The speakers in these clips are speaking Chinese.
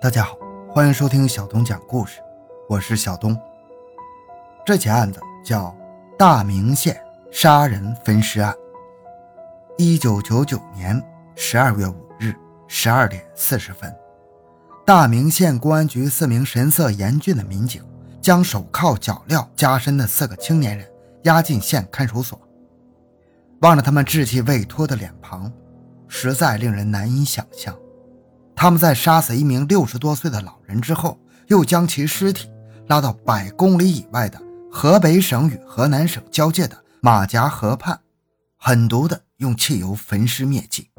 大家好，欢迎收听小东讲故事，我是小东。这起案子叫大名县杀人分尸案。一九九九年十二月五日十二点四十分，大名县公安局四名神色严峻的民警将手铐脚镣加身的四个青年人押进县看守所。望着他们稚气未脱的脸庞，实在令人难以想象。他们在杀死一名六十多岁的老人之后，又将其尸体拉到百公里以外的河北省与河南省交界的马甲河畔，狠毒地用汽油焚尸灭迹。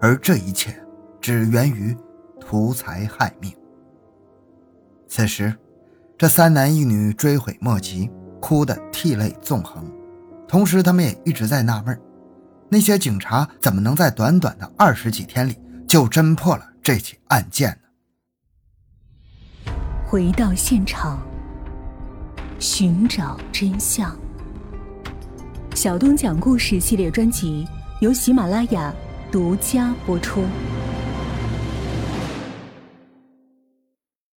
而这一切只源于图财害命。此时，这三男一女追悔莫及，哭得涕泪纵横，同时他们也一直在纳闷：那些警察怎么能在短短的二十几天里就侦破了？这起案件呢？回到现场，寻找真相。小东讲故事系列专辑由喜马拉雅独家播出。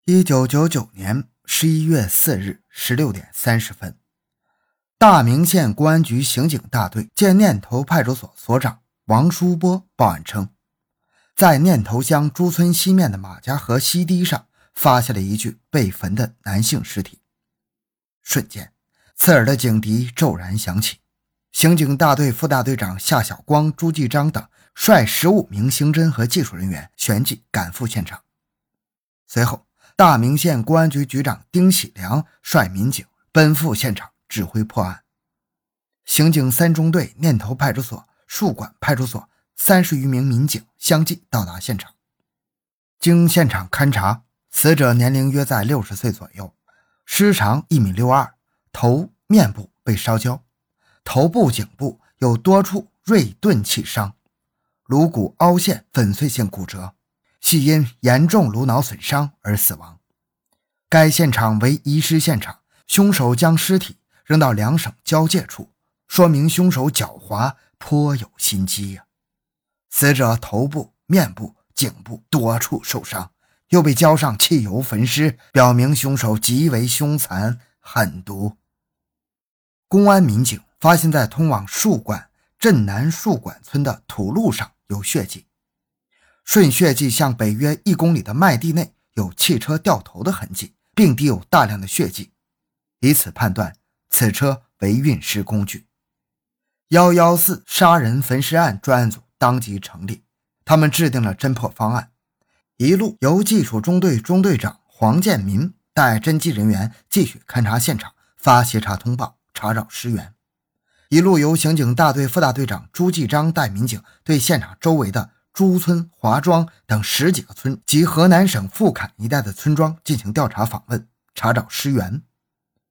一九九九年十一月四日十六点三十分，大名县公安局刑警大队建念头派出所所长王书波报案称。在念头乡朱村西面的马家河西堤上，发现了一具被焚的男性尸体。瞬间，刺耳的警笛骤然响起，刑警大队副大队长夏晓光、朱继章等率十五名刑侦和技术人员旋即赶赴现场。随后，大名县公安局局长丁喜良率民警奔赴现场指挥破案。刑警三中队念头派出所、树管派出所。三十余名民警相继到达现场。经现场勘查，死者年龄约在六十岁左右，尸长一米六二，头面部被烧焦，头部颈部有多处锐钝器伤，颅骨凹陷粉碎性骨折，系因严重颅脑损伤而死亡。该现场为遗失现场，凶手将尸体扔到两省交界处，说明凶手狡猾，颇有心机呀。死者头部、面部、颈部多处受伤，又被浇上汽油焚尸，表明凶手极为凶残狠毒。公安民警发现，在通往树管镇南树管村的土路上有血迹，顺血迹向北约一公里的麦地内有汽车掉头的痕迹，并滴有大量的血迹，以此判断此车为运尸工具。幺幺四杀人焚尸案专案组。当即成立，他们制定了侦破方案，一路由技术中队中队长黄建民带侦缉人员继续勘察现场，发协查通报，查找尸源；一路由刑警大队副大队长朱继章带民警对现场周围的朱村、华庄等十几个村及河南省富坎一带的村庄进行调查访问，查找尸源；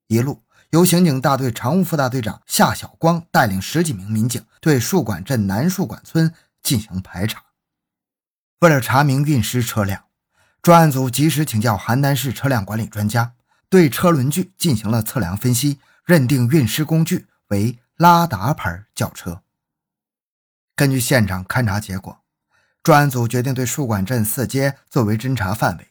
一路。由刑警大队常务副大队长夏晓光带领十几名民警对树管镇南树管村进行排查。为了查明运尸车辆，专案组及时请教邯郸市车辆管理专家，对车轮距进行了测量分析，认定运尸工具为拉达牌轿车。根据现场勘查结果，专案组决定对树管镇四街作为侦查范围。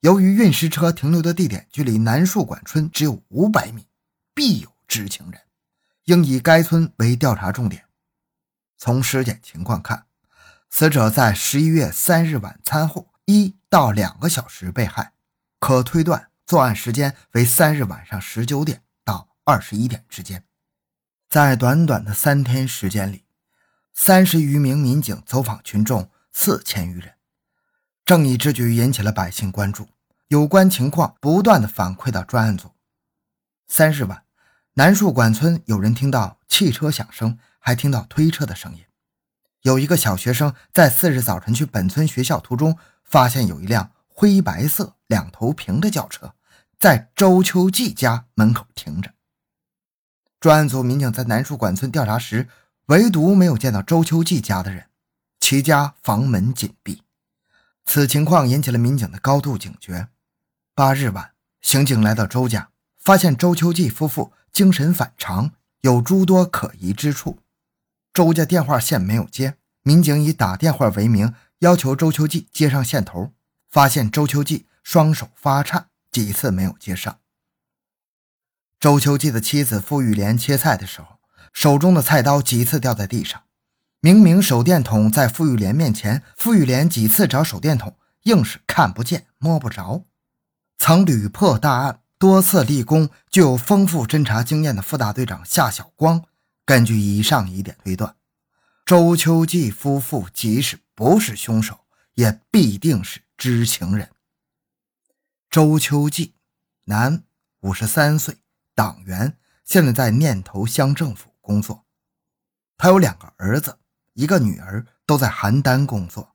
由于运尸车停留的地点距离南树管村只有五百米。必有知情人，应以该村为调查重点。从尸检情况看，死者在十一月三日晚餐后一到两个小时被害，可推断作案时间为三日晚上十九点到二十一点之间。在短短的三天时间里，三十余名民警走访群众四千余人，正义之举引起了百姓关注，有关情况不断的反馈到专案组。三日晚，南树管村有人听到汽车响声，还听到推车的声音。有一个小学生在次日早晨去本村学校途中，发现有一辆灰白色两头平的轿车在周秋季家门口停着。专案组民警在南树管村调查时，唯独没有见到周秋季家的人，其家房门紧闭。此情况引起了民警的高度警觉。八日晚，刑警来到周家。发现周秋季夫妇精神反常，有诸多可疑之处。周家电话线没有接，民警以打电话为名，要求周秋季接上线头。发现周秋季双手发颤，几次没有接上。周秋季的妻子付玉莲切菜的时候，手中的菜刀几次掉在地上。明明手电筒在付玉莲面前，付玉莲几次找手电筒，硬是看不见、摸不着。曾屡破大案、多次立功、具有丰富侦查经验的副大队长夏晓光，根据以上疑点推断，周秋季夫妇即使不是凶手，也必定是知情人。周秋季，男，五十三岁。党员现在在念头乡政府工作，他有两个儿子，一个女儿，都在邯郸工作。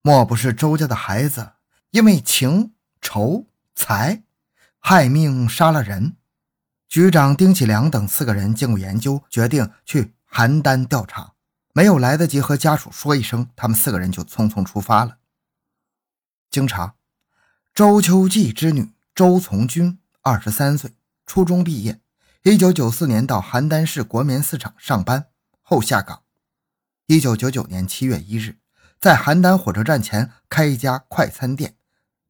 莫不是周家的孩子因为情仇财害命杀了人？局长丁启良等四个人经过研究，决定去邯郸调查。没有来得及和家属说一声，他们四个人就匆匆出发了。经查，周秋季之女周从军，二十三岁。初中毕业，一九九四年到邯郸市国棉四厂上班后下岗。一九九九年七月一日，在邯郸火车站前开一家快餐店，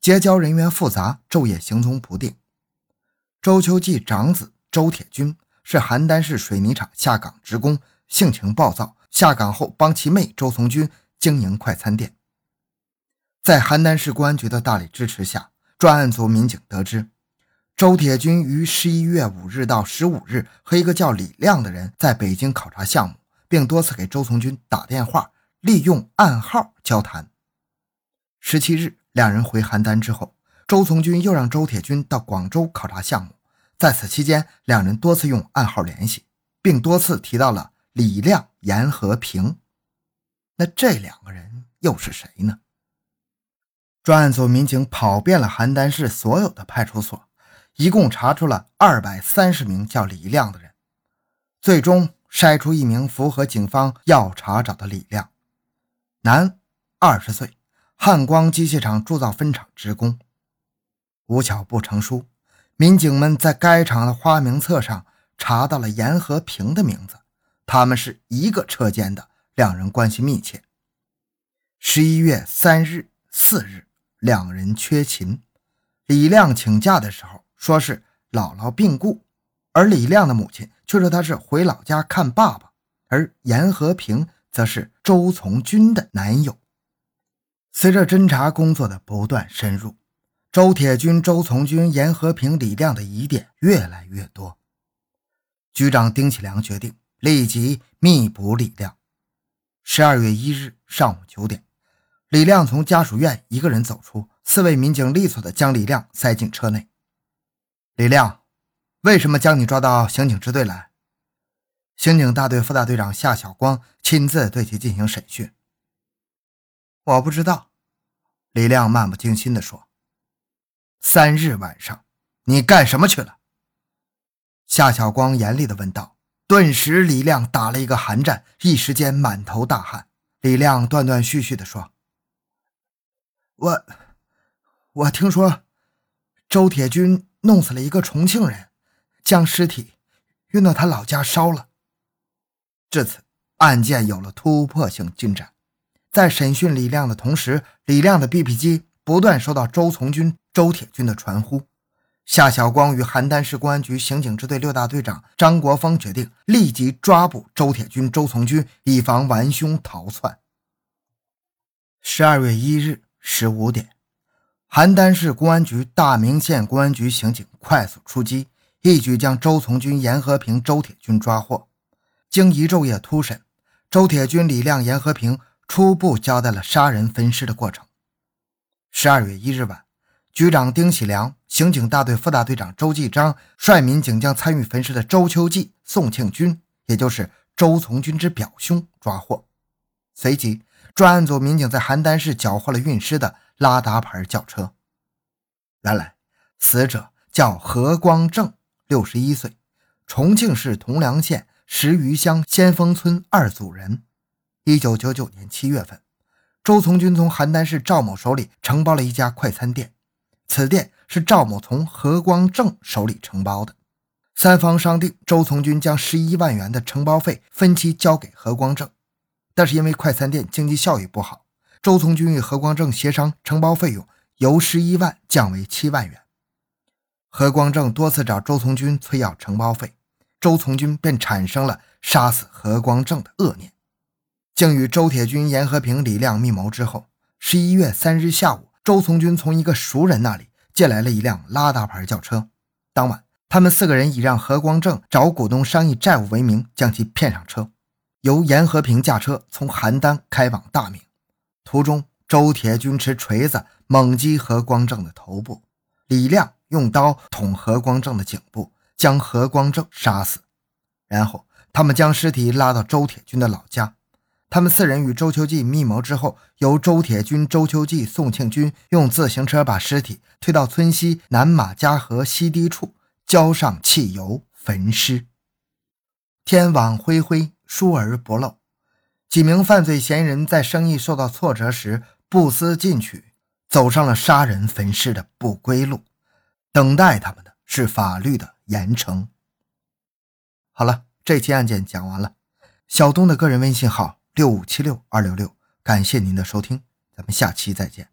结交人员复杂，昼夜行踪不定。周秋季长子周铁军是邯郸市水泥厂下岗职工，性情暴躁，下岗后帮其妹周从军经营快餐店。在邯郸市公安局的大力支持下，专案组民警得知。周铁军于十一月五日到十五日和一个叫李亮的人在北京考察项目，并多次给周从军打电话，利用暗号交谈。十七日，两人回邯郸之后，周从军又让周铁军到广州考察项目，在此期间，两人多次用暗号联系，并多次提到了李亮、严和平。那这两个人又是谁呢？专案组民警跑遍了邯郸市所有的派出所。一共查出了二百三十名叫李亮的人，最终筛出一名符合警方要查找的李亮，男，二十岁，汉光机械厂铸造分厂职工。无巧不成书，民警们在该厂的花名册上查到了严和平的名字，他们是一个车间的，两人关系密切。十一月三日、四日，两人缺勤，李亮请假的时候。说是姥姥病故，而李亮的母亲却说他是回老家看爸爸，而严和平则是周从军的男友。随着侦查工作的不断深入，周铁军、周从军、严和平、李亮的疑点越来越多。局长丁启良决定立即密捕李亮。十二月一日上午九点，李亮从家属院一个人走出，四位民警利索地将李亮塞进车内。李亮，为什么将你抓到刑警支队来？刑警大队副大队长夏晓光亲自对其进行审讯。我不知道，李亮漫不经心地说。三日晚上，你干什么去了？夏晓光严厉地问道。顿时，李亮打了一个寒战，一时间满头大汗。李亮断断续续地说：“我，我听说，周铁军。”弄死了一个重庆人，将尸体运到他老家烧了。至此，案件有了突破性进展。在审讯李亮的同时，李亮的 BP 机不断收到周从军、周铁军的传呼。夏晓光与邯郸市公安局刑警支队六大队长张国峰决定立即抓捕周铁军、周从军，以防顽凶逃窜。十二月一日十五点。邯郸市公安局、大名县公安局刑警快速出击，一举将周从军、严和平、周铁军抓获。经一昼夜突审，周铁军、李亮、严和平初步交代了杀人分尸的过程。十二月一日晚，局长丁喜良、刑警大队副大队长周继章率民警将参与焚尸的周秋季、宋庆军，也就是周从军之表兄抓获。随即，专案组民警在邯郸市缴获了运尸的。拉达牌轿车。原来，死者叫何光正，六十一岁，重庆市铜梁县石鱼乡先锋村二组人。一九九九年七月份，周从军从邯郸市赵某手里承包了一家快餐店，此店是赵某从何光正手里承包的。三方商定，周从军将十一万元的承包费分期交给何光正，但是因为快餐店经济效益不好。周从军与何光正协商承包费用，由十一万降为七万元。何光正多次找周从军催要承包费，周从军便产生了杀死何光正的恶念。竟与周铁军、严和平、李亮密谋之后，十一月三日下午，周从军从一个熟人那里借来了一辆拉达牌轿车。当晚，他们四个人以让何光正找股东商议债务为名，将其骗上车，由严和平驾车从邯郸开往大名。途中，周铁军持锤子猛击何光正的头部，李亮用刀捅何光正的颈部，将何光正杀死。然后，他们将尸体拉到周铁军的老家。他们四人与周秋季密谋之后，由周铁军、周秋季、宋庆军用自行车把尸体推到村西南马家河西堤处，浇上汽油焚尸。天网恢恢，疏而不漏。几名犯罪嫌疑人在生意受到挫折时不思进取，走上了杀人焚尸的不归路。等待他们的是法律的严惩。好了，这期案件讲完了。小东的个人微信号。六五七六二六六，感谢您的收听，咱们下期再见。